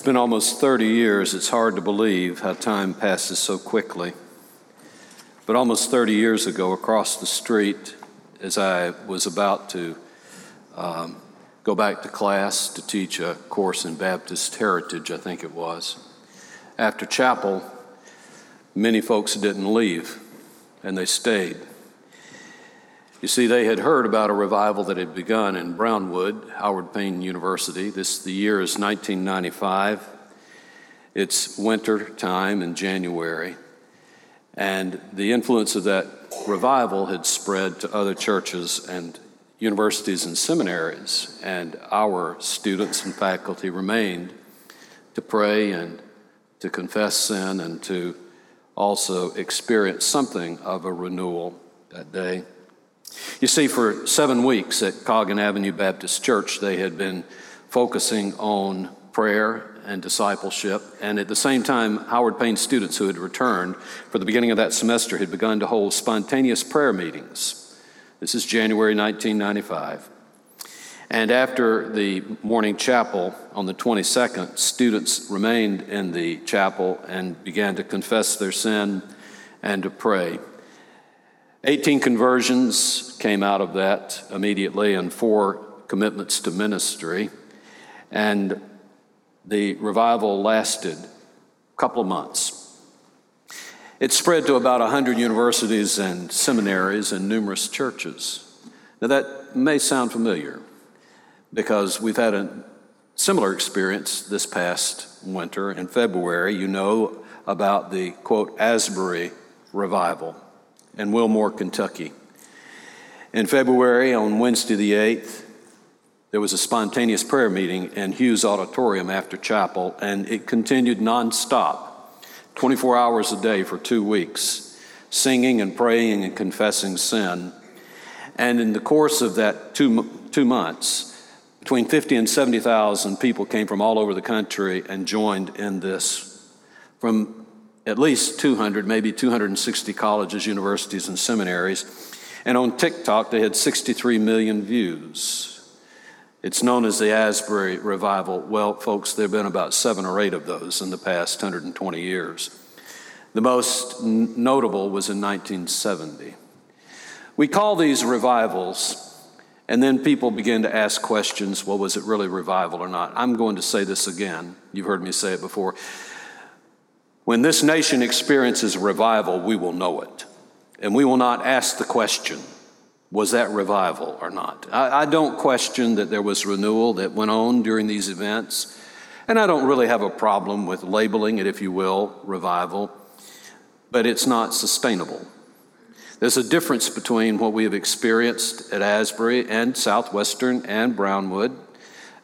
It's been almost 30 years. It's hard to believe how time passes so quickly. But almost 30 years ago, across the street, as I was about to um, go back to class to teach a course in Baptist heritage, I think it was, after chapel, many folks didn't leave and they stayed. You see, they had heard about a revival that had begun in Brownwood, Howard Payne University. This the year is 1995. It's winter time in January, and the influence of that revival had spread to other churches and universities and seminaries, and our students and faculty remained to pray and to confess sin and to also experience something of a renewal that day. You see, for seven weeks at Coggin Avenue Baptist Church, they had been focusing on prayer and discipleship. And at the same time, Howard Payne students who had returned for the beginning of that semester had begun to hold spontaneous prayer meetings. This is January 1995. And after the morning chapel on the 22nd, students remained in the chapel and began to confess their sin and to pray. 18 conversions came out of that immediately, and four commitments to ministry. And the revival lasted a couple of months. It spread to about 100 universities and seminaries and numerous churches. Now, that may sound familiar because we've had a similar experience this past winter. In February, you know about the quote, Asbury revival in Wilmore, Kentucky. In February, on Wednesday the 8th, there was a spontaneous prayer meeting in Hughes Auditorium after chapel, and it continued nonstop, 24 hours a day for two weeks, singing and praying and confessing sin. And in the course of that two, two months, between 50 and 70,000 people came from all over the country and joined in this. From at least 200, maybe 260 colleges, universities, and seminaries. And on TikTok, they had 63 million views. It's known as the Asbury Revival. Well, folks, there have been about seven or eight of those in the past 120 years. The most n- notable was in 1970. We call these revivals, and then people begin to ask questions well, was it really revival or not? I'm going to say this again. You've heard me say it before. When this nation experiences revival, we will know it. And we will not ask the question, was that revival or not? I, I, don't question that there was renewal that went on during these events. And I don't really have a problem with labeling it, if you will, revival. But it's not sustainable. There's a difference between what we have experienced at Asbury and Southwestern and Brownwood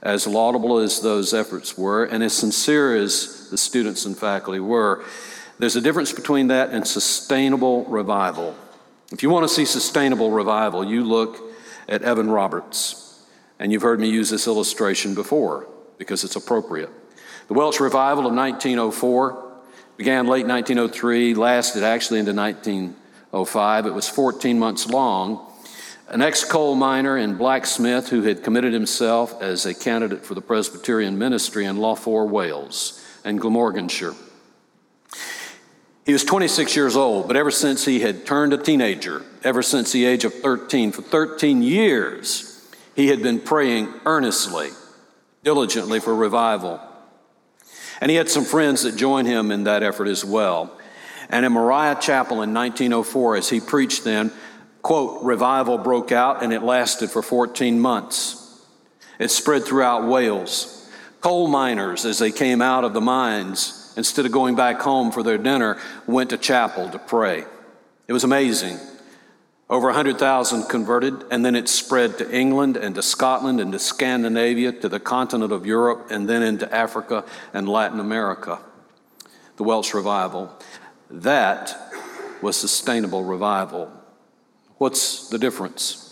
as laudable as those efforts were, and as sincere as the students and faculty were, there's a difference between that and sustainable revival. If you want to see sustainable revival, you look at Evan Roberts. And you've heard me use this illustration before because it's appropriate. The Welsh Revival of 1904 began late 1903, lasted actually into 1905. It was 14 months long an ex coal miner and blacksmith who had committed himself as a candidate for the Presbyterian ministry in Loughor, Wales, and Glamorganshire. He was 26 years old, but ever since he had turned a teenager, ever since the age of 13, for 13 years, he had been praying earnestly, diligently for revival. And he had some friends that joined him in that effort as well. And in Moriah Chapel in 1904, as he preached then, quote, revival broke out and it lasted for 14 months. It spread throughout Wales. Coal miners, as they came out of the mines, instead of going back home for their dinner, went to chapel to pray. It was amazing. Over 100,000 converted, and then it spread to England and to Scotland and to Scandinavia, to the continent of Europe, and then into Africa and Latin America. The Welsh revival. That was sustainable revival. What's the difference?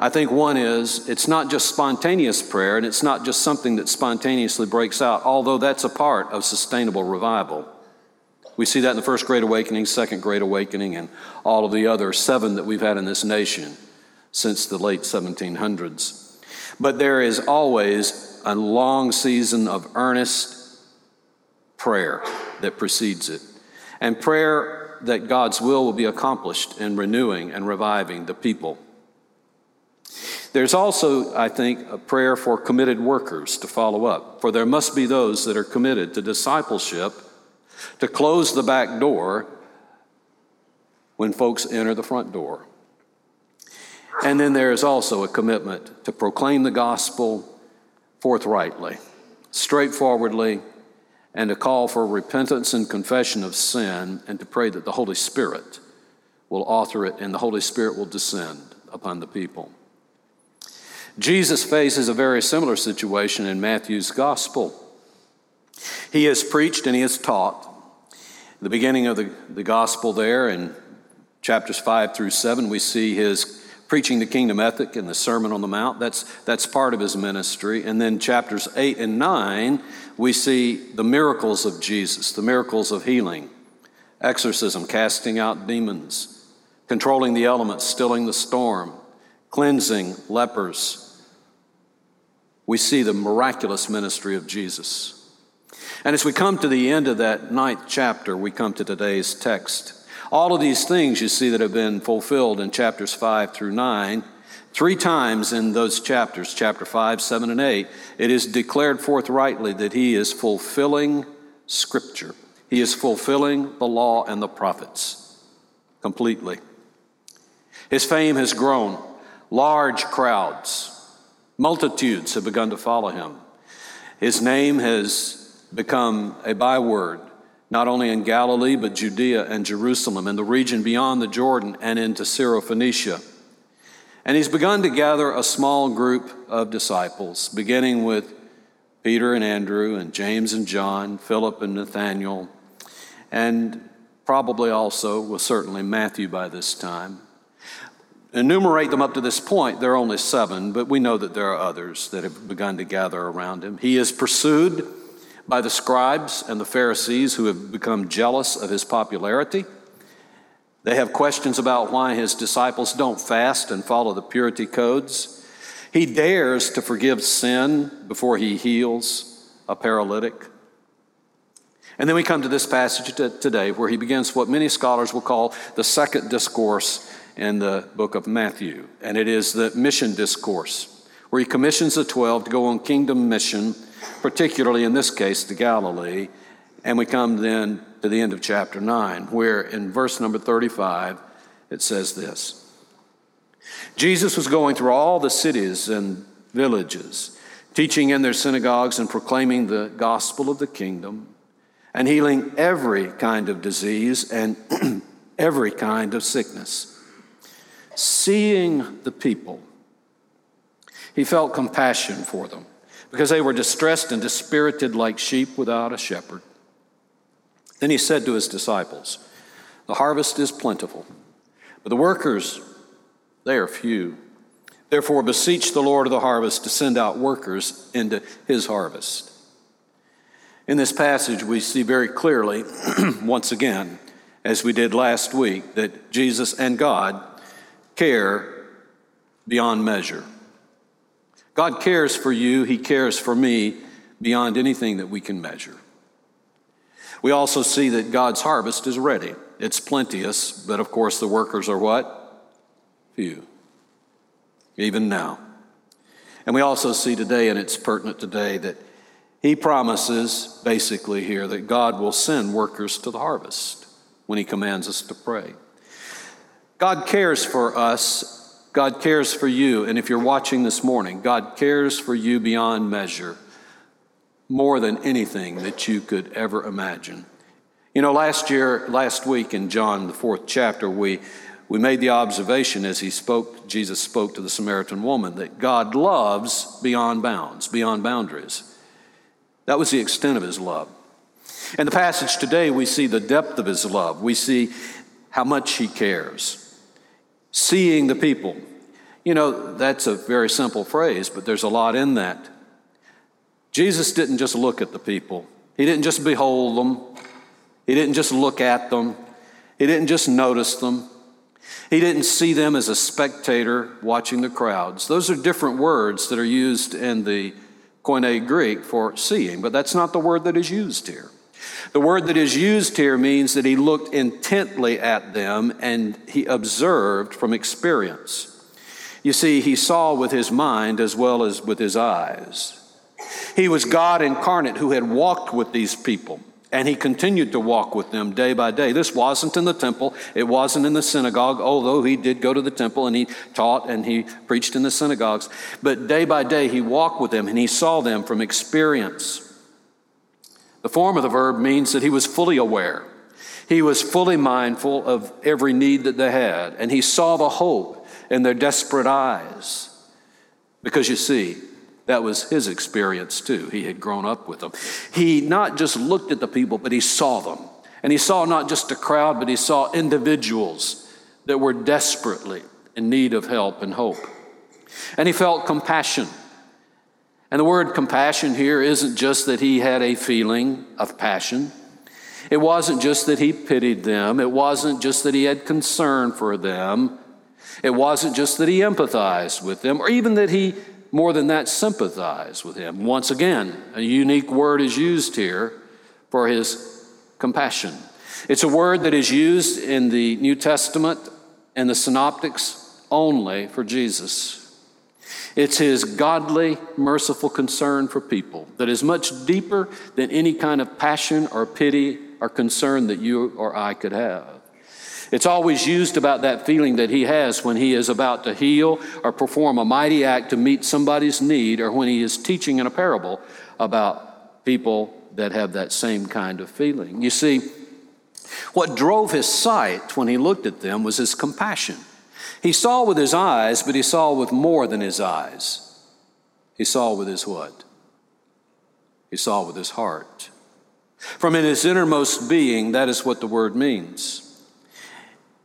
I think one is it's not just spontaneous prayer and it's not just something that spontaneously breaks out, although that's a part of sustainable revival. We see that in the First Great Awakening, Second Great Awakening, and all of the other seven that we've had in this nation since the late 1700s. But there is always a long season of earnest prayer that precedes it, and prayer that God's will will be accomplished in renewing and reviving the people. There's also, I think, a prayer for committed workers to follow up, for there must be those that are committed to discipleship, to close the back door when folks enter the front door. And then there is also a commitment to proclaim the gospel forthrightly, straightforwardly, and to call for repentance and confession of sin, and to pray that the Holy Spirit will author it and the Holy Spirit will descend upon the people. Jesus faces a very similar situation in Matthew's gospel. He has preached and he has taught. The beginning of the, the gospel there in chapters 5 through 7, we see his preaching the kingdom ethic and the Sermon on the Mount. That's, that's part of his ministry. And then chapters 8 and 9, we see the miracles of Jesus, the miracles of healing, exorcism, casting out demons, controlling the elements, stilling the storm, cleansing lepers. We see the miraculous ministry of Jesus. And as we come to the end of that ninth chapter, we come to today's text. All of these things you see that have been fulfilled in chapters 5 through 9. Three times in those chapters, chapter 5, 7, and 8, it is declared forthrightly that he is fulfilling Scripture. He is fulfilling the law and the prophets completely. His fame has grown. Large crowds, multitudes have begun to follow him. His name has become a byword not only in Galilee, but Judea and Jerusalem and the region beyond the Jordan and into Syrophoenicia. And he's begun to gather a small group of disciples, beginning with Peter and Andrew and James and John, Philip and Nathaniel, and probably also, well, certainly Matthew by this time. Enumerate them up to this point, there are only seven, but we know that there are others that have begun to gather around him. He is pursued by the scribes and the Pharisees who have become jealous of his popularity. They have questions about why his disciples don't fast and follow the purity codes. He dares to forgive sin before he heals a paralytic. And then we come to this passage today where he begins what many scholars will call the second discourse in the book of Matthew. And it is the mission discourse, where he commissions the 12 to go on kingdom mission particularly in this case to Galilee. And we come then to the end of chapter 9, where in verse number 35, it says this Jesus was going through all the cities and villages, teaching in their synagogues and proclaiming the gospel of the kingdom, and healing every kind of disease and every kind of sickness. Seeing the people, he felt compassion for them because they were distressed and dispirited like sheep without a shepherd. Then he said to his disciples, The harvest is plentiful, but the workers, they are few. Therefore, beseech the Lord of the harvest to send out workers into his harvest. In this passage, we see very clearly, once again, as we did last week, that Jesus and God care beyond measure. God cares for you, He cares for me beyond anything that we can measure. We also see that God's harvest is ready. It's plenteous, but of course the workers are what? Few. Even now. And we also see today, and it's pertinent today, that he promises basically here that God will send workers to the harvest when he commands us to pray. God cares for us God cares for you. And if you're watching this morning, God cares for you beyond measure, more than anything that you could ever imagine. You know, last year, last week in John, the fourth chapter, we, we made the observation as he spoke, Jesus spoke to the Samaritan woman, that God loves beyond bounds, beyond boundaries. That was the extent of his love. In the passage today, we see the depth of his love. We see how much he cares. Seeing the people, you know, that's a very simple phrase, but there's a lot in that. Jesus didn't just look at the people, He didn't just behold them, He didn't just look at them, He didn't just notice them. He didn't see them as a spectator watching the crowds. Those are different words that are used in the Koine Greek for seeing, but that's not the word that is used here. The word that is used here means that he looked intently at them and he observed from experience. You see, he saw with his mind as well as with his eyes. He was God incarnate who had walked with these people. And he continued to walk with them day by day. This wasn't in the temple, it wasn't in the synagogue, although he did go to the temple and he taught and he preached in the synagogues. But day by day, he walked with them and he saw them from experience. The form of the verb means that he was fully aware. He was fully mindful of every need that they had, and he saw the hope in their desperate eyes. Because you see, that was his experience too. He had grown up with them. He not just looked at the people, but he saw them. And he saw not just a crowd, but he saw individuals that were desperately in need of help and hope. And he felt compassion. And the word compassion here isn't just that he had a feeling of passion. It wasn't just that he pitied them. It wasn't just that he had concern for them. It wasn't just that he empathized with them, or even that he more than that, sympathized with him. Once again, a unique word is used here for his compassion. It's a word that is used in the New Testament and the Synoptics only for Jesus. It's his godly, merciful concern for people that is much deeper than any kind of passion or pity or concern that you or I could have. It's always used about that feeling that he has when he is about to heal or perform a mighty act to meet somebody's need, or when he is teaching in a parable about people that have that same kind of feeling. You see, what drove his sight when he looked at them was his compassion. He saw with his eyes, but he saw with more than his eyes. He saw with his what? He saw with his heart. From in his innermost being, that is what the word means.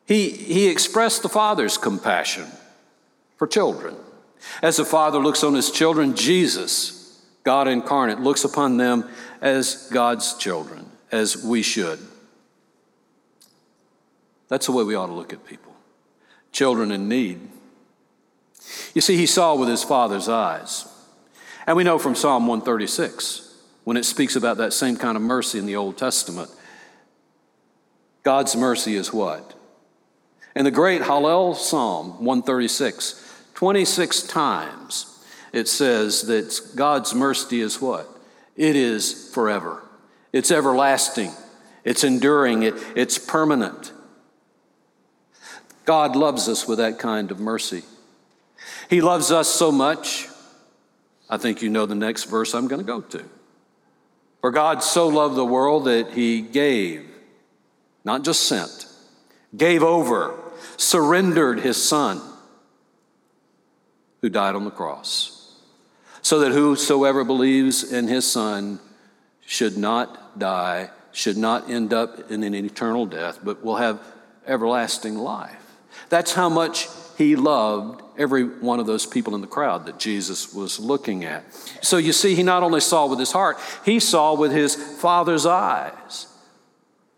He, he expressed the Father's compassion for children. As the Father looks on his children, Jesus, God incarnate, looks upon them as God's children, as we should. That's the way we ought to look at people children in need. You see, he saw with his Father's eyes. And we know from Psalm 136, when it speaks about that same kind of mercy in the Old Testament, God's mercy is what? In the great Hallel Psalm 136, 26 times it says that God's mercy is what? It is forever. It's everlasting. It's enduring. It, it's permanent. God loves us with that kind of mercy. He loves us so much. I think you know the next verse I'm going to go to. For God so loved the world that he gave, not just sent, gave over surrendered his son who died on the cross, so that whosoever believes in his son should not die, should not end up in an eternal death, but will have everlasting life. That's how much he loved every one of those people in the crowd that Jesus was looking at. So you see, he not only saw with his heart, he saw with his Father's eyes.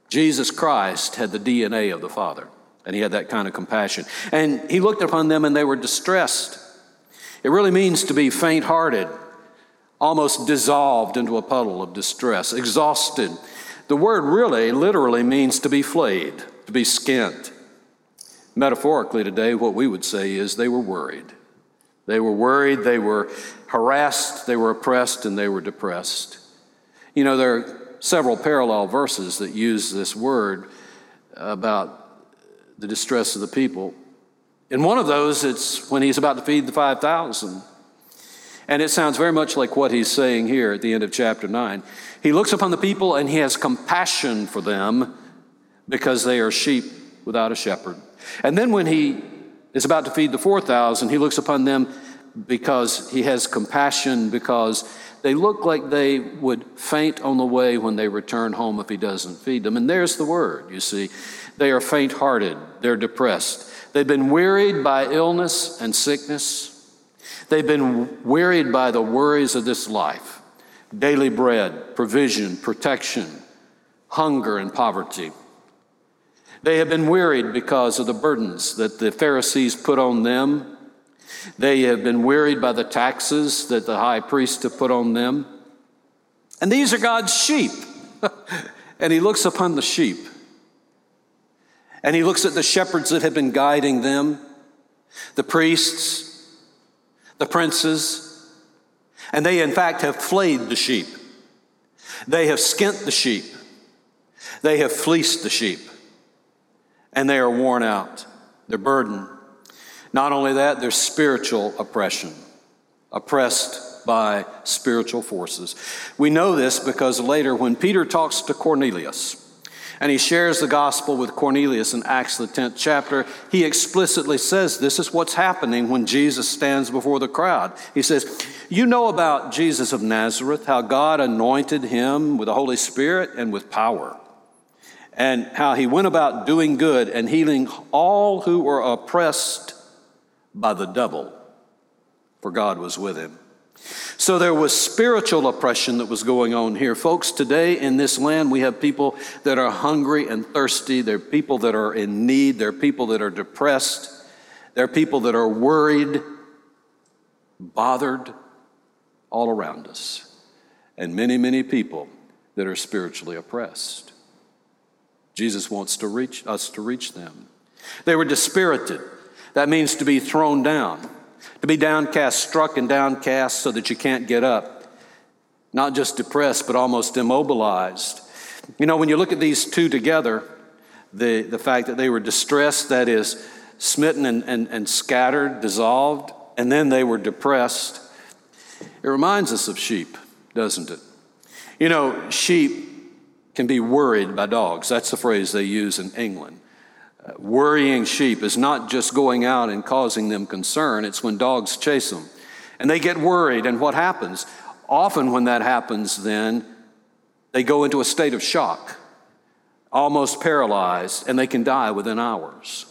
Jesus Christ had the DNA of the Father. And he had that kind of compassion. And he looked upon them and they were distressed. It really means to be faint hearted, almost dissolved into a puddle of distress, exhausted. The word really, literally means to be flayed, to be skint. Metaphorically, today, what we would say is they were worried. They were worried, they were harassed, they were oppressed, and they were depressed. You know, there are several parallel verses that use this word about the distress of the people. In one of those, it's when he's about to feed the 5,000. And it sounds very much like what he's saying here at the end of chapter 9. He looks upon the people and he has compassion for them because they are sheep without a shepherd. And then when he is about to feed the 4,000, he looks upon them because he has compassion because they look like they would faint on the way when they return home if he doesn't feed them. And there's the word, you see. They are faint hearted, they're depressed. They've been wearied by illness and sickness. They've been wearied by the worries of this life daily bread, provision, protection, hunger, and poverty. They have been wearied because of the burdens that the Pharisees put on them. They have been wearied by the taxes that the high priest have put on them. And these are God's sheep. and he looks upon the sheep. And he looks at the shepherds that have been guiding them, the priests, the princes, and they, in fact, have flayed the sheep. They have skint the sheep. They have fleeced the sheep. And they are worn out. They're burdened. Not only that, there's spiritual oppression, oppressed by spiritual forces. We know this because later, when Peter talks to Cornelius, and he shares the gospel with Cornelius in Acts, the 10th chapter. He explicitly says this is what's happening when Jesus stands before the crowd. He says, You know about Jesus of Nazareth, how God anointed him with the Holy Spirit and with power, and how he went about doing good and healing all who were oppressed by the devil, for God was with him. So there was spiritual oppression that was going on here. Folks, today in this land, we have people that are hungry and thirsty. There are people that are in need. There are people that are depressed. There are people that are worried, bothered all around us. And many, many people that are spiritually oppressed. Jesus wants to reach us to reach them. They were dispirited. That means to be thrown down to be downcast, struck and downcast so that you can't get up. Not just depressed, but almost immobilized. You know, when you look at these two together, the, the fact that they were distressed, that is, smitten and, and, and scattered, dissolved, and then they were depressed, it reminds us of sheep, doesn't it? You know, sheep can be worried by dogs. That's the phrase they use in England worrying sheep is not just going out and causing them concern, it's when dogs chase them. And they get worried, and what happens? Often, when that happens, then they go into a state of shock, almost paralyzed, and they can die within hours.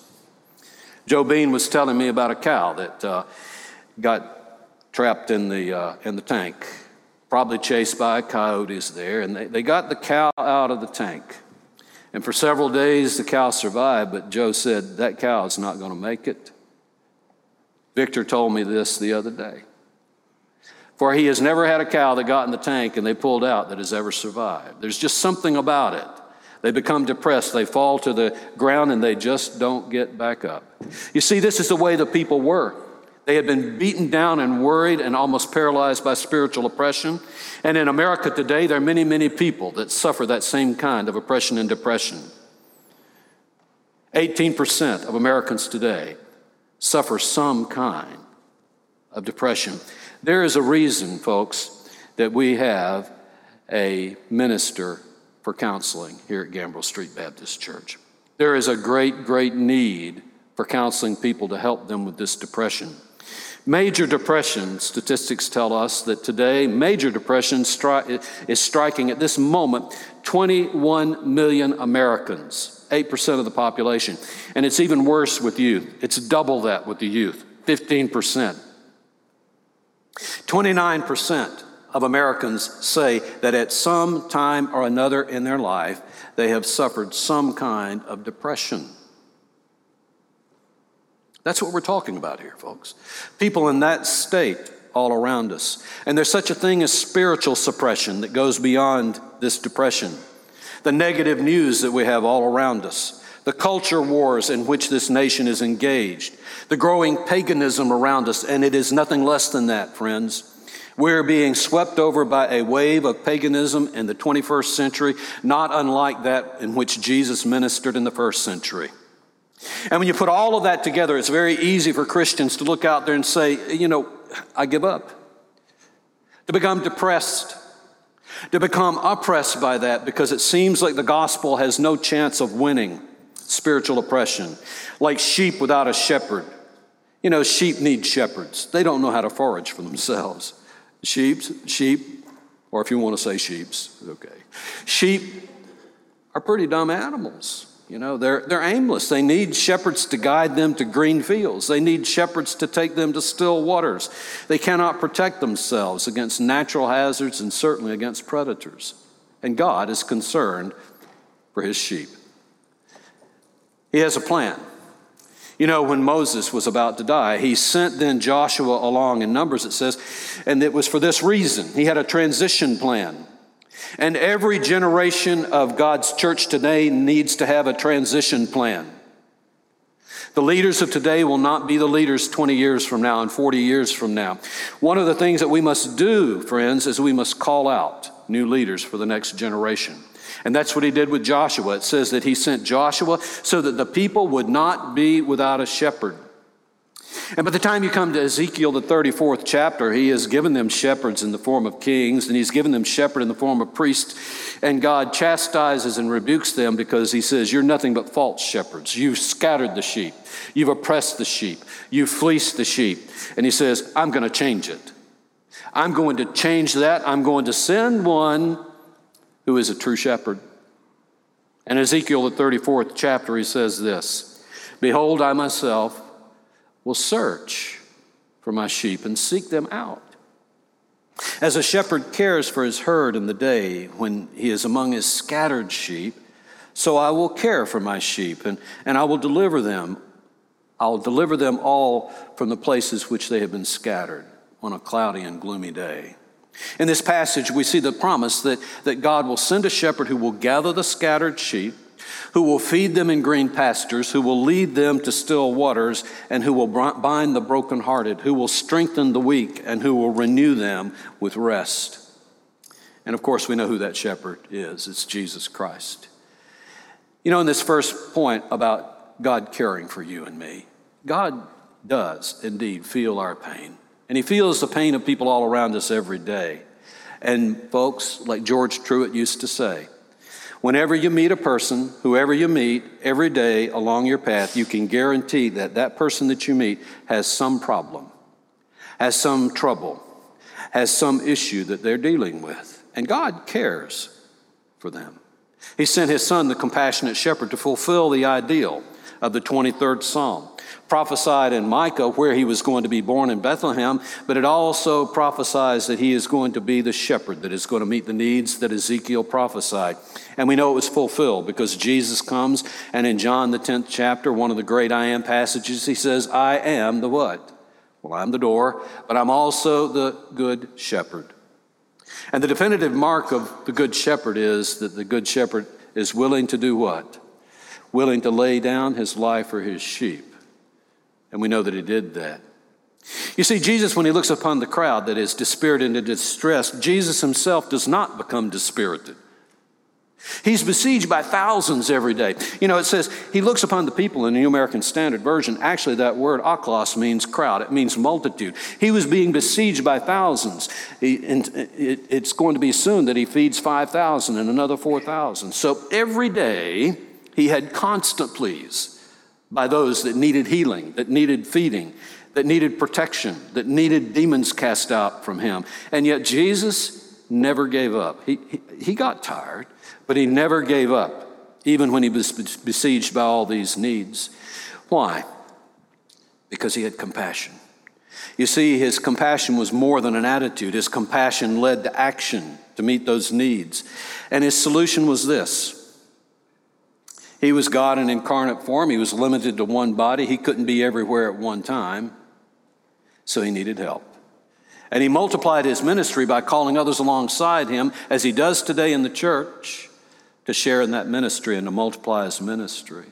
Joe Bean was telling me about a cow that uh, got trapped in the, uh, in the tank, probably chased by coyotes there, and they, they got the cow out of the tank. And for several days, the cow survived, but Joe said, That cow is not going to make it. Victor told me this the other day. For he has never had a cow that got in the tank and they pulled out that has ever survived. There's just something about it. They become depressed, they fall to the ground, and they just don't get back up. You see, this is the way the people were. They had been beaten down and worried and almost paralyzed by spiritual oppression. And in America today, there are many, many people that suffer that same kind of oppression and depression. 18% of Americans today suffer some kind of depression. There is a reason, folks, that we have a minister for counseling here at Gambrill Street Baptist Church. There is a great, great need for counseling people to help them with this depression. Major depression statistics tell us that today, major depression stri- is striking at this moment 21 million Americans, 8% of the population. And it's even worse with youth. It's double that with the youth, 15%. 29% of Americans say that at some time or another in their life, they have suffered some kind of depression. That's what we're talking about here, folks. People in that state all around us. And there's such a thing as spiritual suppression that goes beyond this depression. The negative news that we have all around us, the culture wars in which this nation is engaged, the growing paganism around us, and it is nothing less than that, friends. We're being swept over by a wave of paganism in the 21st century, not unlike that in which Jesus ministered in the first century. And when you put all of that together, it's very easy for Christians to look out there and say, you know, I give up. To become depressed, to become oppressed by that because it seems like the gospel has no chance of winning spiritual oppression, like sheep without a shepherd. You know, sheep need shepherds. They don't know how to forage for themselves. Sheep, sheep, or if you want to say sheeps, okay. Sheep are pretty dumb animals. You know, they're, they're aimless. They need shepherds to guide them to green fields. They need shepherds to take them to still waters. They cannot protect themselves against natural hazards and certainly against predators. And God is concerned for his sheep. He has a plan. You know, when Moses was about to die, he sent then Joshua along in Numbers, it says, and it was for this reason. He had a transition plan. And every generation of God's church today needs to have a transition plan. The leaders of today will not be the leaders 20 years from now and 40 years from now. One of the things that we must do, friends, is we must call out new leaders for the next generation. And that's what he did with Joshua. It says that he sent Joshua so that the people would not be without a shepherd. And by the time you come to Ezekiel, the 34th chapter, he has given them shepherds in the form of kings, and he's given them shepherd in the form of priests. And God chastises and rebukes them because he says, You're nothing but false shepherds. You've scattered the sheep, you've oppressed the sheep, you've fleeced the sheep. And he says, I'm going to change it. I'm going to change that. I'm going to send one who is a true shepherd. And Ezekiel, the 34th chapter, he says this Behold, I myself will search for my sheep and seek them out. As a shepherd cares for his herd in the day when he is among his scattered sheep, so I will care for my sheep and, and I will deliver them. I'll deliver them all from the places which they have been scattered on a cloudy and gloomy day. In this passage, we see the promise that, that God will send a shepherd who will gather the scattered sheep who will feed them in green pastures, who will lead them to still waters, and who will bind the brokenhearted, who will strengthen the weak, and who will renew them with rest. And of course, we know who that shepherd is it's Jesus Christ. You know, in this first point about God caring for you and me, God does indeed feel our pain. And He feels the pain of people all around us every day. And folks, like George Truett used to say, Whenever you meet a person, whoever you meet, every day along your path, you can guarantee that that person that you meet has some problem, has some trouble, has some issue that they're dealing with. And God cares for them. He sent his son, the compassionate shepherd, to fulfill the ideal of the 23rd Psalm prophesied in Micah where he was going to be born in Bethlehem, but it also prophesies that he is going to be the shepherd that is going to meet the needs that Ezekiel prophesied. And we know it was fulfilled because Jesus comes, and in John, the 10th chapter, one of the great I am passages, he says, I am the what? Well, I'm the door, but I'm also the good shepherd. And the definitive mark of the good shepherd is that the good shepherd is willing to do what? Willing to lay down his life for his sheep. And we know that he did that. You see, Jesus, when he looks upon the crowd that is dispirited and distressed, Jesus himself does not become dispirited. He's besieged by thousands every day. You know, it says he looks upon the people in the New American Standard Version. Actually, that word aklos means crowd, it means multitude. He was being besieged by thousands. He, it's going to be soon that he feeds 5,000 and another 4,000. So every day, he had constant pleas by those that needed healing, that needed feeding, that needed protection, that needed demons cast out from him. And yet Jesus never gave up. He, he, he got tired, but he never gave up, even when he was besieged by all these needs. Why? Because he had compassion. You see, his compassion was more than an attitude. His compassion led to action to meet those needs. And his solution was this he was God in incarnate form. He was limited to one body. He couldn't be everywhere at one time, so he needed help. And he multiplied his ministry by calling others alongside him, as he does today in the church, to share in that ministry and to multiply his ministry.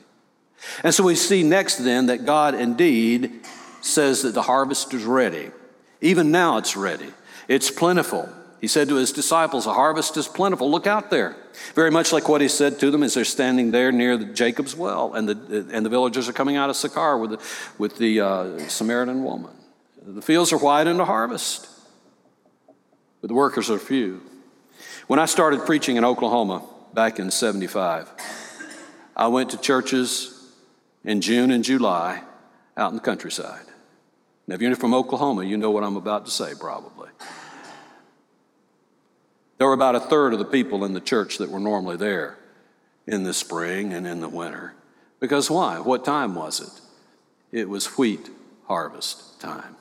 And so we see next then that God indeed says that the harvest is ready. Even now it's ready, it's plentiful. He said to his disciples, A harvest is plentiful. Look out there. Very much like what he said to them as they're standing there near the Jacob's well, and the, and the villagers are coming out of Sychar with the, with the uh, Samaritan woman. The fields are wide in the harvest, but the workers are few. When I started preaching in Oklahoma back in 75, I went to churches in June and July out in the countryside. Now, if you're from Oklahoma, you know what I'm about to say, probably. There were about a third of the people in the church that were normally there in the spring and in the winter. Because why? What time was it? It was wheat harvest time.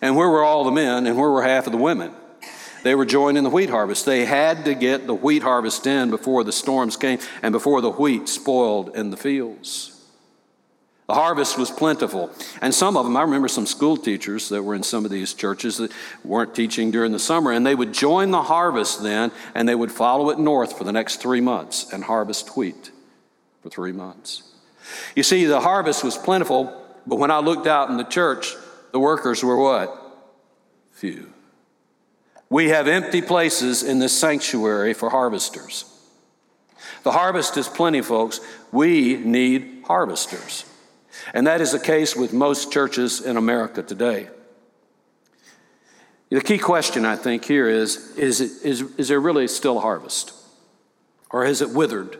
And where were all the men and where were half of the women? They were joining the wheat harvest. They had to get the wheat harvest in before the storms came and before the wheat spoiled in the fields. The harvest was plentiful. And some of them, I remember some school teachers that were in some of these churches that weren't teaching during the summer, and they would join the harvest then, and they would follow it north for the next three months and harvest wheat for three months. You see, the harvest was plentiful, but when I looked out in the church, the workers were what? Few. We have empty places in this sanctuary for harvesters. The harvest is plenty, folks. We need harvesters. And that is the case with most churches in America today. The key question, I think, here is is, it, is, is there really still a harvest? Or has it withered?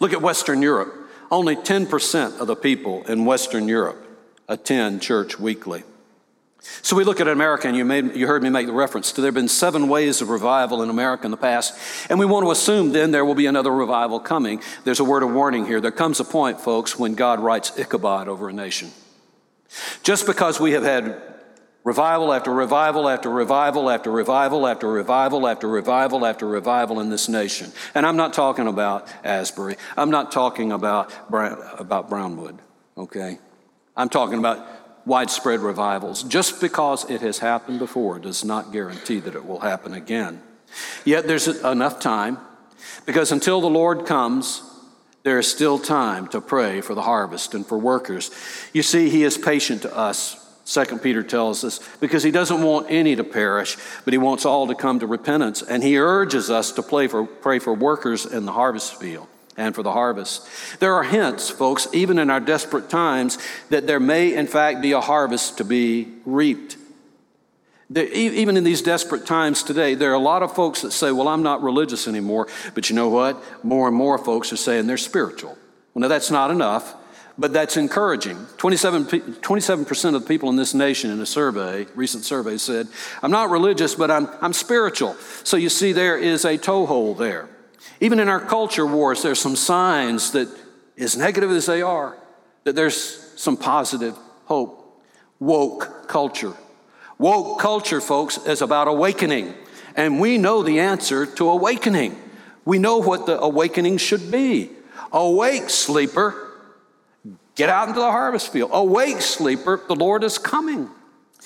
Look at Western Europe. Only 10% of the people in Western Europe attend church weekly. So we look at America, and you, made, you heard me make the reference to there have been seven ways of revival in America in the past, and we want to assume then there will be another revival coming. There's a word of warning here. There comes a point, folks, when God writes Ichabod over a nation. Just because we have had revival after revival after revival after revival after revival after revival after revival in this nation, and I'm not talking about Asbury, I'm not talking about, about Brownwood, okay? I'm talking about widespread revivals. Just because it has happened before does not guarantee that it will happen again. Yet there's enough time because until the Lord comes, there is still time to pray for the harvest and for workers. You see, He is patient to us. Second Peter tells us because he doesn't want any to perish, but he wants all to come to repentance, and he urges us to pray for, pray for workers in the harvest field and for the harvest. There are hints, folks, even in our desperate times, that there may, in fact, be a harvest to be reaped. even in these desperate times today, there are a lot of folks that say, Well, I'm not religious anymore. But you know what? More and more folks are saying they're spiritual. Well, now that's not enough, but that's encouraging. 27, 27% of the people in this nation in a survey, recent survey, said, I'm not religious, but I'm, I'm spiritual. So you see, there is a toehold there. Even in our culture wars, there's some signs that, as negative as they are, that there's some positive hope. Woke culture. Woke culture, folks, is about awakening. And we know the answer to awakening. We know what the awakening should be. Awake, sleeper. Get out into the harvest field. Awake, sleeper. The Lord is coming.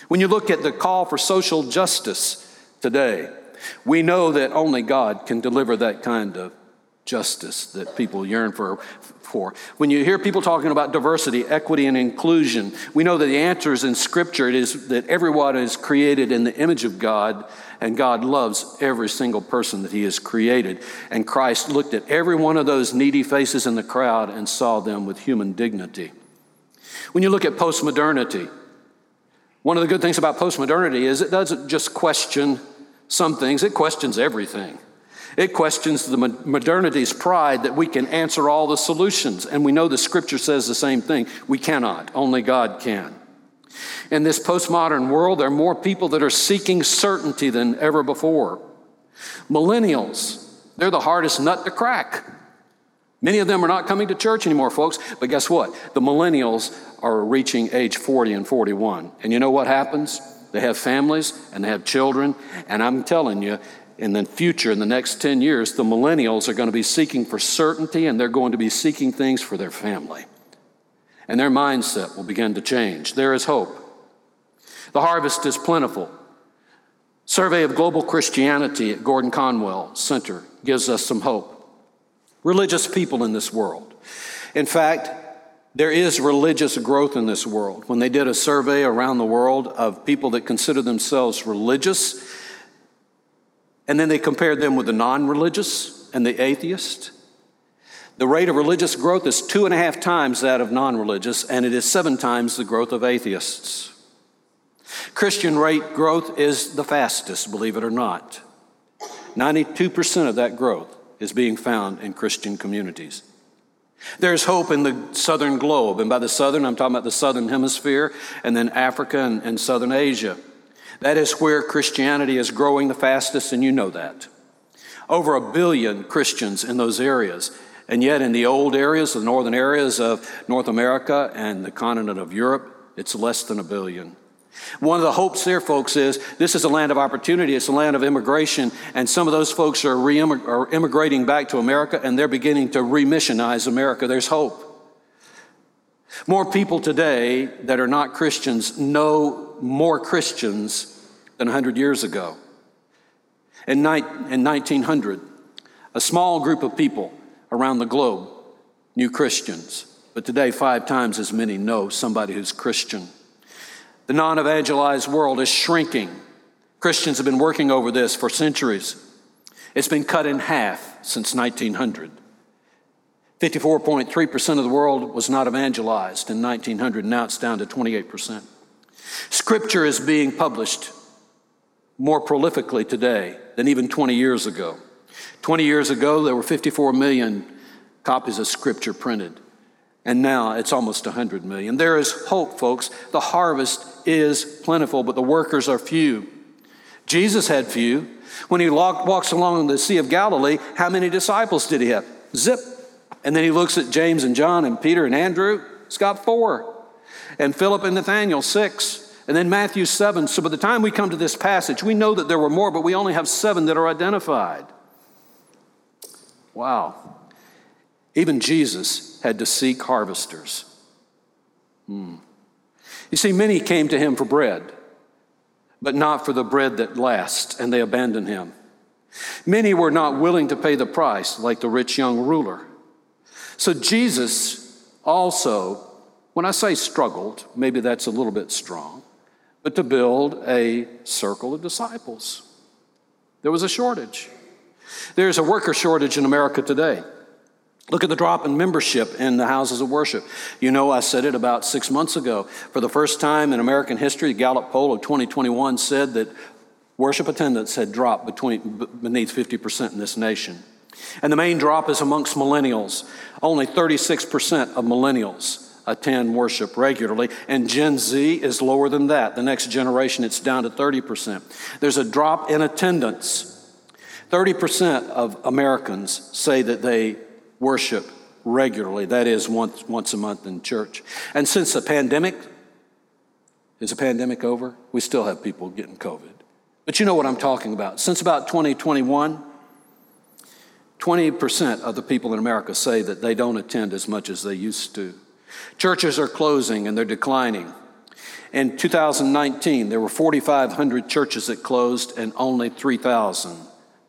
When you look at the call for social justice today, we know that only God can deliver that kind of justice that people yearn for, for. When you hear people talking about diversity, equity, and inclusion, we know that the answer is in Scripture. It is that everyone is created in the image of God, and God loves every single person that He has created. And Christ looked at every one of those needy faces in the crowd and saw them with human dignity. When you look at postmodernity, one of the good things about postmodernity is it doesn't just question some things, it questions everything. It questions the modernity's pride that we can answer all the solutions. And we know the scripture says the same thing. We cannot, only God can. In this postmodern world, there are more people that are seeking certainty than ever before. Millennials, they're the hardest nut to crack. Many of them are not coming to church anymore, folks. But guess what? The millennials are reaching age 40 and 41. And you know what happens? They have families and they have children. And I'm telling you, in the future, in the next 10 years, the millennials are going to be seeking for certainty and they're going to be seeking things for their family. And their mindset will begin to change. There is hope. The harvest is plentiful. Survey of Global Christianity at Gordon Conwell Center gives us some hope. Religious people in this world. In fact, there is religious growth in this world. When they did a survey around the world of people that consider themselves religious, and then they compared them with the non religious and the atheist, the rate of religious growth is two and a half times that of non religious, and it is seven times the growth of atheists. Christian rate growth is the fastest, believe it or not. 92% of that growth is being found in Christian communities. There's hope in the southern globe. And by the southern, I'm talking about the southern hemisphere and then Africa and, and southern Asia. That is where Christianity is growing the fastest, and you know that. Over a billion Christians in those areas. And yet, in the old areas, the northern areas of North America and the continent of Europe, it's less than a billion. One of the hopes there, folks, is this is a land of opportunity. It's a land of immigration, and some of those folks are, re- are immigrating back to America, and they're beginning to remissionize America. There's hope. More people today that are not Christians know more Christians than 100 years ago. In, in 1900, a small group of people around the globe knew Christians, but today, five times as many know somebody who's Christian. The non evangelized world is shrinking. Christians have been working over this for centuries. It's been cut in half since 1900. 54.3% of the world was not evangelized in 1900, now it's down to 28%. Scripture is being published more prolifically today than even 20 years ago. 20 years ago, there were 54 million copies of Scripture printed, and now it's almost 100 million. There is hope, folks. The harvest is plentiful, but the workers are few. Jesus had few. When he walks along the Sea of Galilee, how many disciples did he have? Zip. And then he looks at James and John and Peter and Andrew. He's got four. And Philip and Nathaniel, six. And then Matthew 7. So by the time we come to this passage, we know that there were more, but we only have seven that are identified. Wow. Even Jesus had to seek harvesters. Hmm. You see, many came to him for bread, but not for the bread that lasts, and they abandoned him. Many were not willing to pay the price, like the rich young ruler. So Jesus also, when I say struggled, maybe that's a little bit strong, but to build a circle of disciples. There was a shortage. There's a worker shortage in America today. Look at the drop in membership in the houses of worship. You know, I said it about six months ago. For the first time in American history, the Gallup poll of 2021 said that worship attendance had dropped between, beneath 50% in this nation. And the main drop is amongst millennials. Only 36% of millennials attend worship regularly, and Gen Z is lower than that. The next generation, it's down to 30%. There's a drop in attendance. 30% of Americans say that they worship regularly, that is, once, once a month in church. And since the pandemic, is the pandemic over? We still have people getting COVID. But you know what I'm talking about. Since about 2021, 20% of the people in America say that they don't attend as much as they used to. Churches are closing and they're declining. In 2019, there were 4,500 churches that closed and only 3,000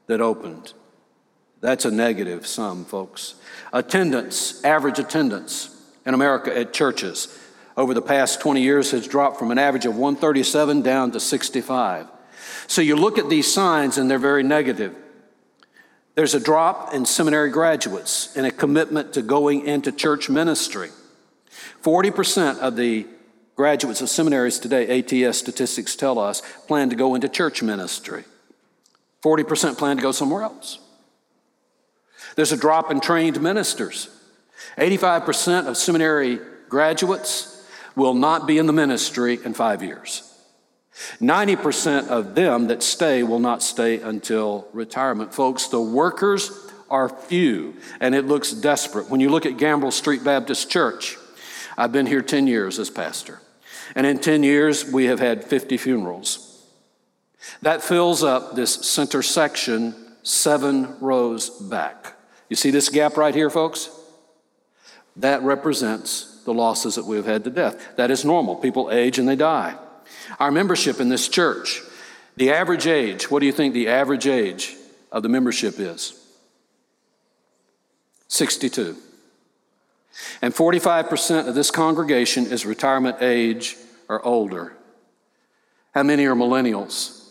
that opened. That's a negative sum, folks. Attendance, average attendance in America at churches over the past 20 years has dropped from an average of 137 down to 65. So you look at these signs and they're very negative. There's a drop in seminary graduates and a commitment to going into church ministry. 40% of the graduates of seminaries today, ATS statistics tell us, plan to go into church ministry. 40% plan to go somewhere else. There's a drop in trained ministers. 85% of seminary graduates will not be in the ministry in five years. 90% of them that stay will not stay until retirement. Folks, the workers are few, and it looks desperate. When you look at Gambrell Street Baptist Church, I've been here 10 years as pastor, and in 10 years, we have had 50 funerals. That fills up this center section seven rows back. You see this gap right here, folks? That represents the losses that we've had to death. That is normal. People age and they die. Our membership in this church, the average age, what do you think the average age of the membership is? 62. And 45% of this congregation is retirement age or older. How many are millennials?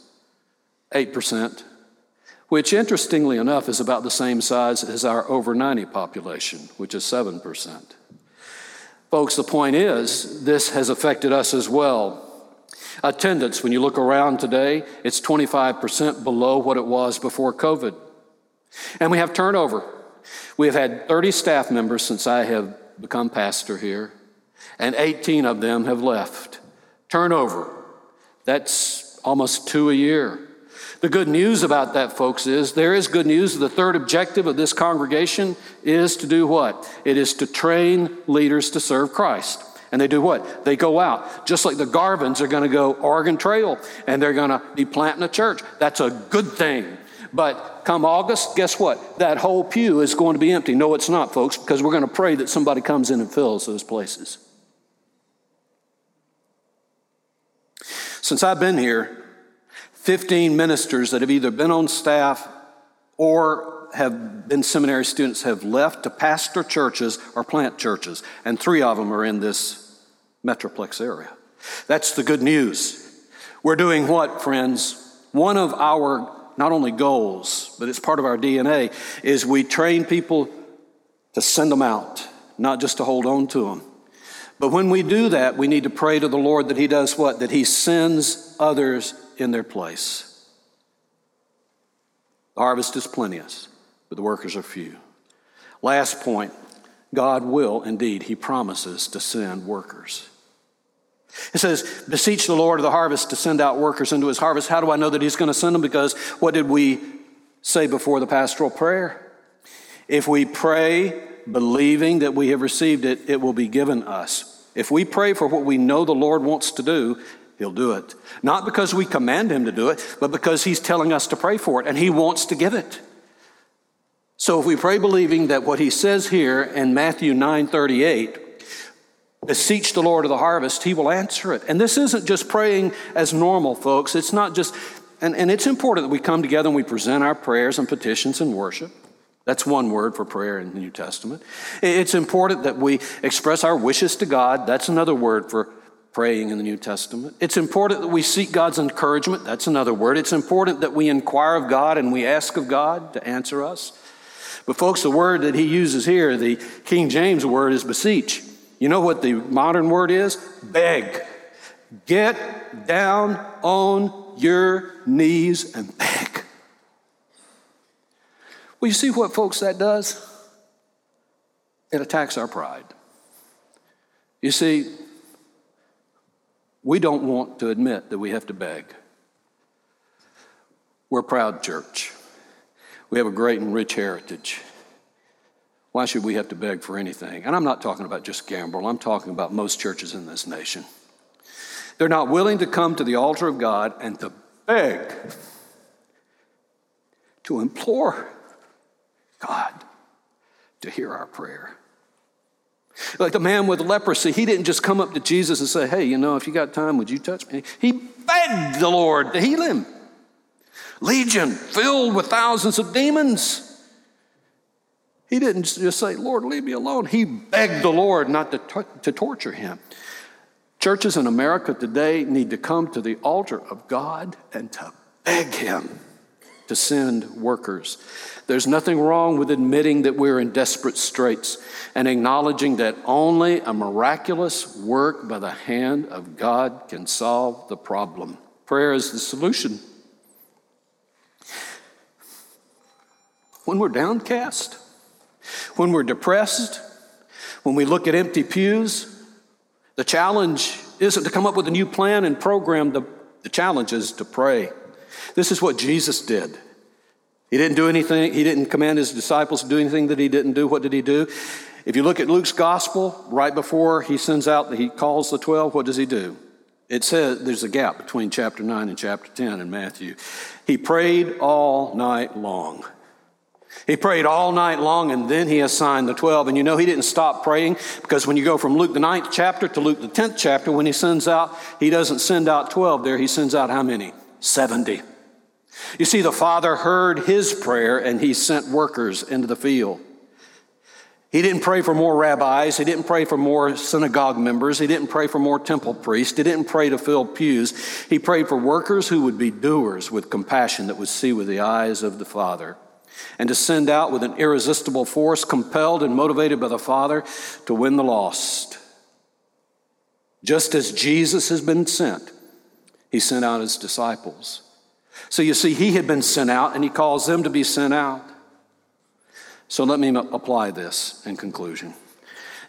8% which interestingly enough is about the same size as our over 90 population, which is 7%. Folks, the point is, this has affected us as well. Attendance, when you look around today, it's 25% below what it was before COVID. And we have turnover. We have had 30 staff members since I have become pastor here, and 18 of them have left. Turnover, that's almost two a year. The good news about that, folks, is there is good news. The third objective of this congregation is to do what? It is to train leaders to serve Christ. And they do what? They go out. Just like the Garvins are going to go Oregon Trail and they're going to be planting a church. That's a good thing. But come August, guess what? That whole pew is going to be empty. No, it's not, folks, because we're going to pray that somebody comes in and fills those places. Since I've been here, 15 ministers that have either been on staff or have been seminary students have left to pastor churches or plant churches, and three of them are in this Metroplex area. That's the good news. We're doing what, friends? One of our not only goals, but it's part of our DNA, is we train people to send them out, not just to hold on to them. But when we do that, we need to pray to the Lord that He does what? That He sends others in their place. The harvest is plenteous, but the workers are few. Last point God will indeed, He promises to send workers. It says, Beseech the Lord of the harvest to send out workers into his harvest. How do I know that he's going to send them? Because what did we say before the pastoral prayer? If we pray believing that we have received it, it will be given us. If we pray for what we know the Lord wants to do, He'll do it. Not because we command Him to do it, but because He's telling us to pray for it and He wants to give it. So if we pray believing that what He says here in Matthew 9 38, beseech the Lord of the harvest, He will answer it. And this isn't just praying as normal, folks. It's not just, and, and it's important that we come together and we present our prayers and petitions and worship. That's one word for prayer in the New Testament. It's important that we express our wishes to God. That's another word for praying in the New Testament. It's important that we seek God's encouragement. That's another word. It's important that we inquire of God and we ask of God to answer us. But, folks, the word that he uses here, the King James word, is beseech. You know what the modern word is? Beg. Get down on your knees and beg. Well, you see what, folks, that does? It attacks our pride. You see, we don't want to admit that we have to beg. We're a proud church. We have a great and rich heritage. Why should we have to beg for anything? And I'm not talking about just Gambrell, I'm talking about most churches in this nation. They're not willing to come to the altar of God and to beg, to implore God to hear our prayer. Like the man with leprosy, he didn't just come up to Jesus and say, Hey, you know, if you got time, would you touch me? He begged the Lord to heal him. Legion, filled with thousands of demons. He didn't just say, Lord, leave me alone. He begged the Lord not to, t- to torture him. Churches in America today need to come to the altar of God and to beg Him to send workers. There's nothing wrong with admitting that we're in desperate straits and acknowledging that only a miraculous work by the hand of God can solve the problem. Prayer is the solution. When we're downcast, when we're depressed, when we look at empty pews, the challenge isn't to come up with a new plan and program, the, the challenge is to pray. This is what Jesus did. He didn't do anything, he didn't command his disciples to do anything that he didn't do. What did he do? If you look at Luke's gospel, right before he sends out, he calls the 12, what does he do? It says there's a gap between chapter 9 and chapter 10 in Matthew. He prayed all night long. He prayed all night long and then he assigned the 12. And you know, he didn't stop praying because when you go from Luke the 9th chapter to Luke the 10th chapter, when he sends out, he doesn't send out 12 there, he sends out how many? 70. You see, the Father heard his prayer and he sent workers into the field. He didn't pray for more rabbis. He didn't pray for more synagogue members. He didn't pray for more temple priests. He didn't pray to fill pews. He prayed for workers who would be doers with compassion that would see with the eyes of the Father and to send out with an irresistible force, compelled and motivated by the Father to win the lost. Just as Jesus has been sent, he sent out his disciples. So you see, he had been sent out and he calls them to be sent out. So let me apply this in conclusion.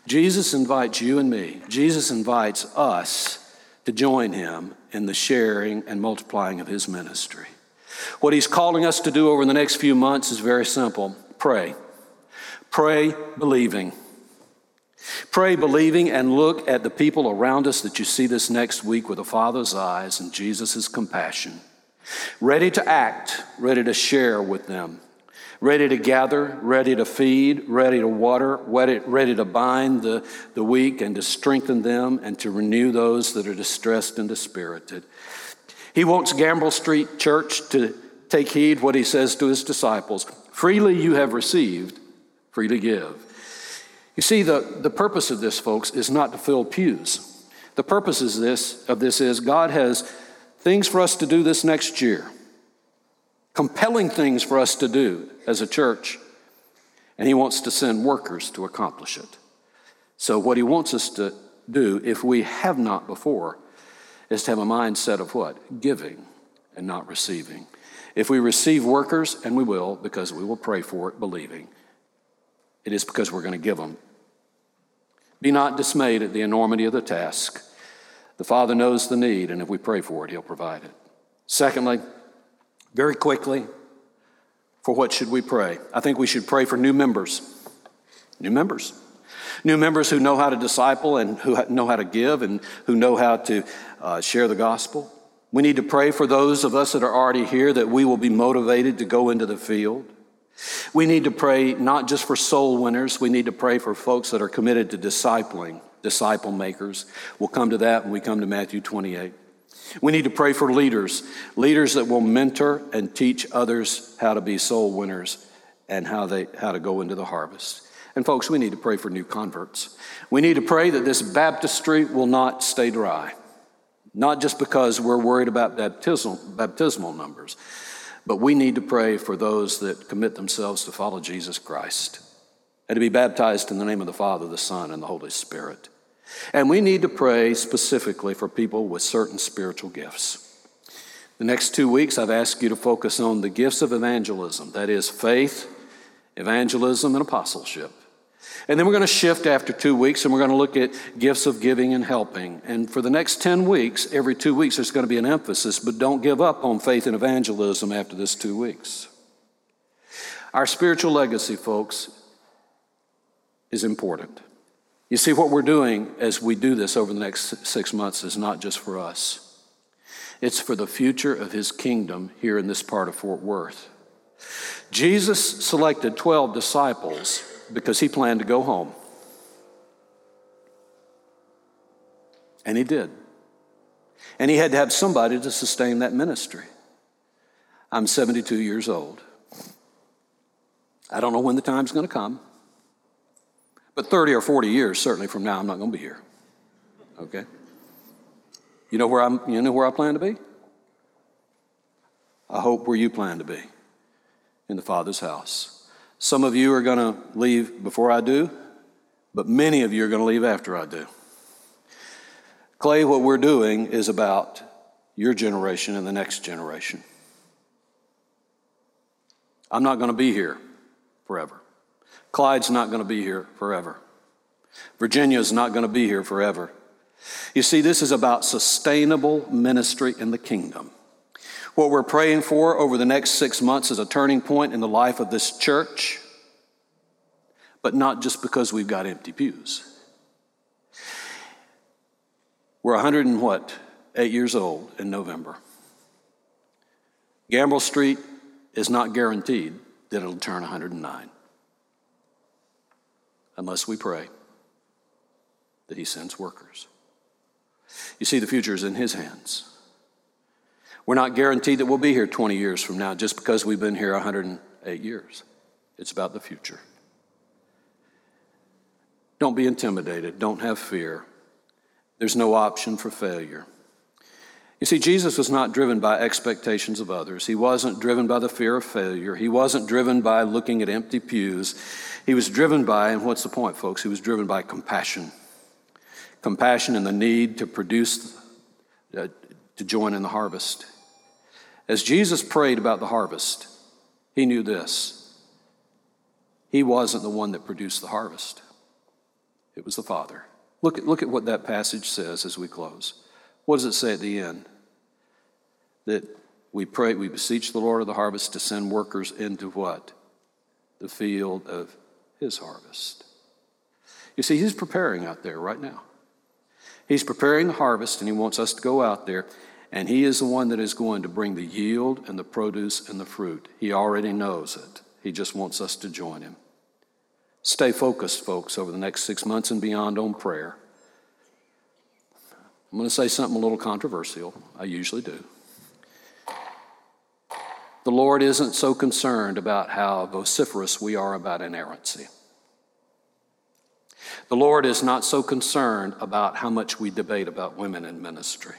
Jesus invites you and me, Jesus invites us to join him in the sharing and multiplying of his ministry. What he's calling us to do over the next few months is very simple pray. Pray believing. Pray believing and look at the people around us that you see this next week with the Father's eyes and Jesus' compassion. Ready to act, ready to share with them, ready to gather, ready to feed, ready to water, ready, ready to bind the, the weak and to strengthen them and to renew those that are distressed and dispirited. He wants Gambrell Street Church to take heed what he says to his disciples freely you have received, freely give. You see, the, the purpose of this, folks, is not to fill pews. The purpose is this, of this is God has things for us to do this next year, compelling things for us to do as a church, and He wants to send workers to accomplish it. So, what He wants us to do, if we have not before, is to have a mindset of what? Giving and not receiving. If we receive workers, and we will, because we will pray for it, believing, it is because we're going to give them. Be not dismayed at the enormity of the task. The Father knows the need, and if we pray for it, He'll provide it. Secondly, very quickly, for what should we pray? I think we should pray for new members. New members. New members who know how to disciple and who know how to give and who know how to uh, share the gospel. We need to pray for those of us that are already here that we will be motivated to go into the field. We need to pray not just for soul winners, we need to pray for folks that are committed to discipling, disciple makers. We'll come to that when we come to Matthew 28. We need to pray for leaders, leaders that will mentor and teach others how to be soul winners and how, they, how to go into the harvest. And folks, we need to pray for new converts. We need to pray that this baptistry will not stay dry. Not just because we're worried about baptismal, baptismal numbers, but we need to pray for those that commit themselves to follow Jesus Christ and to be baptized in the name of the Father, the Son, and the Holy Spirit. And we need to pray specifically for people with certain spiritual gifts. The next two weeks, I've asked you to focus on the gifts of evangelism that is, faith, evangelism, and apostleship. And then we're going to shift after two weeks and we're going to look at gifts of giving and helping. And for the next 10 weeks, every two weeks, there's going to be an emphasis, but don't give up on faith and evangelism after this two weeks. Our spiritual legacy, folks, is important. You see, what we're doing as we do this over the next six months is not just for us, it's for the future of his kingdom here in this part of Fort Worth. Jesus selected 12 disciples because he planned to go home. And he did. And he had to have somebody to sustain that ministry. I'm 72 years old. I don't know when the time's going to come, but 30 or 40 years, certainly from now, I'm not going to be here. Okay? You know where I'm you know where I plan to be? I hope where you plan to be. In the Father's house. Some of you are going to leave before I do, but many of you are going to leave after I do. Clay, what we're doing is about your generation and the next generation. I'm not going to be here forever. Clyde's not going to be here forever. Virginia's not going to be here forever. You see, this is about sustainable ministry in the kingdom. What we're praying for over the next six months is a turning point in the life of this church, but not just because we've got empty pews. We're 100 and what? Eight years old in November. Gambrell Street is not guaranteed that it'll turn 109 unless we pray that He sends workers. You see, the future is in His hands. We're not guaranteed that we'll be here 20 years from now just because we've been here 108 years. It's about the future. Don't be intimidated. Don't have fear. There's no option for failure. You see, Jesus was not driven by expectations of others. He wasn't driven by the fear of failure. He wasn't driven by looking at empty pews. He was driven by, and what's the point, folks? He was driven by compassion. Compassion and the need to produce, uh, to join in the harvest. As Jesus prayed about the harvest, he knew this. He wasn't the one that produced the harvest, it was the Father. Look at, look at what that passage says as we close. What does it say at the end? That we pray, we beseech the Lord of the harvest to send workers into what? The field of his harvest. You see, he's preparing out there right now. He's preparing the harvest, and he wants us to go out there and He is the one that is going to bring the yield and the produce and the fruit. He already knows it. He just wants us to join Him. Stay focused, folks, over the next six months and beyond on prayer. I'm going to say something a little controversial. I usually do. The Lord isn't so concerned about how vociferous we are about inerrancy. The Lord is not so concerned about how much we debate about women in ministry.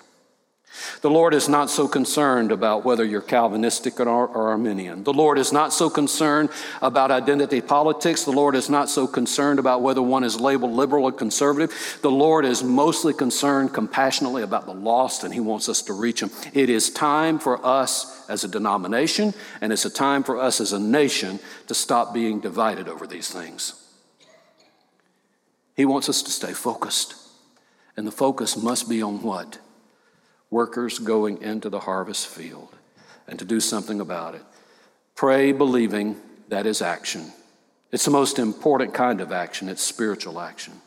The Lord is not so concerned about whether you're Calvinistic or, or, Arminian. The Lord is not so concerned about identity politics. The Lord is not so concerned about whether one is labeled liberal or conservative. The Lord is mostly concerned compassionately about the lost, and He wants us to reach them. It is time for us as a denomination, and it's a time for us as a nation to stop being divided over these things. He wants us to stay focused, and the focus must be on what? Workers going into the harvest field and to do something about it. Pray believing that is action. It's the most important kind of action, it's spiritual action.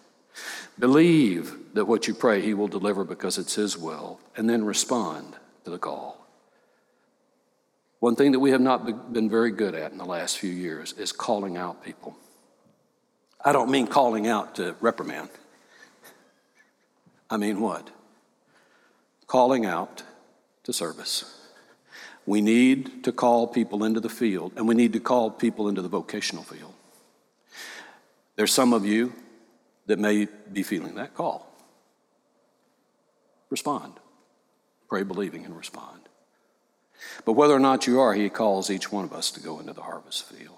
Believe that what you pray He will deliver because it's His will, and then respond to the call. One thing that we have not been very good at in the last few years is calling out people. I don't mean calling out to reprimand. I mean what? Calling out to service. We need to call people into the field, and we need to call people into the vocational field. There's some of you that may be feeling that call. Respond. Pray believing and respond. But whether or not you are, He calls each one of us to go into the harvest field.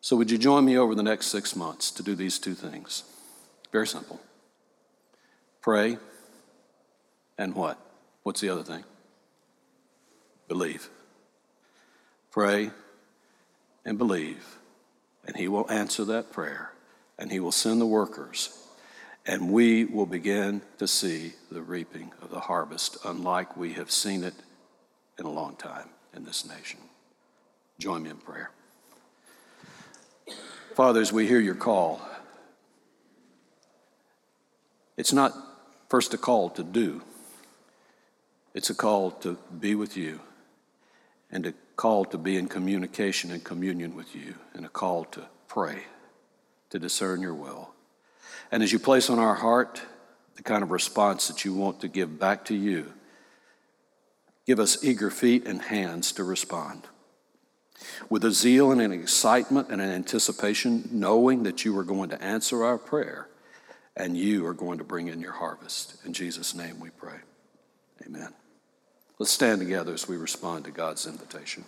So, would you join me over the next six months to do these two things? Very simple. Pray and what? What's the other thing? Believe. Pray and believe, and He will answer that prayer, and He will send the workers, and we will begin to see the reaping of the harvest, unlike we have seen it in a long time in this nation. Join me in prayer. Fathers, we hear your call, it's not first a call to do, it's a call to be with you and a call to be in communication and communion with you and a call to pray, to discern your will. And as you place on our heart the kind of response that you want to give back to you, give us eager feet and hands to respond. With a zeal and an excitement and an anticipation, knowing that you are going to answer our prayer and you are going to bring in your harvest. In Jesus' name we pray. Amen. Let's stand together as we respond to God's invitation.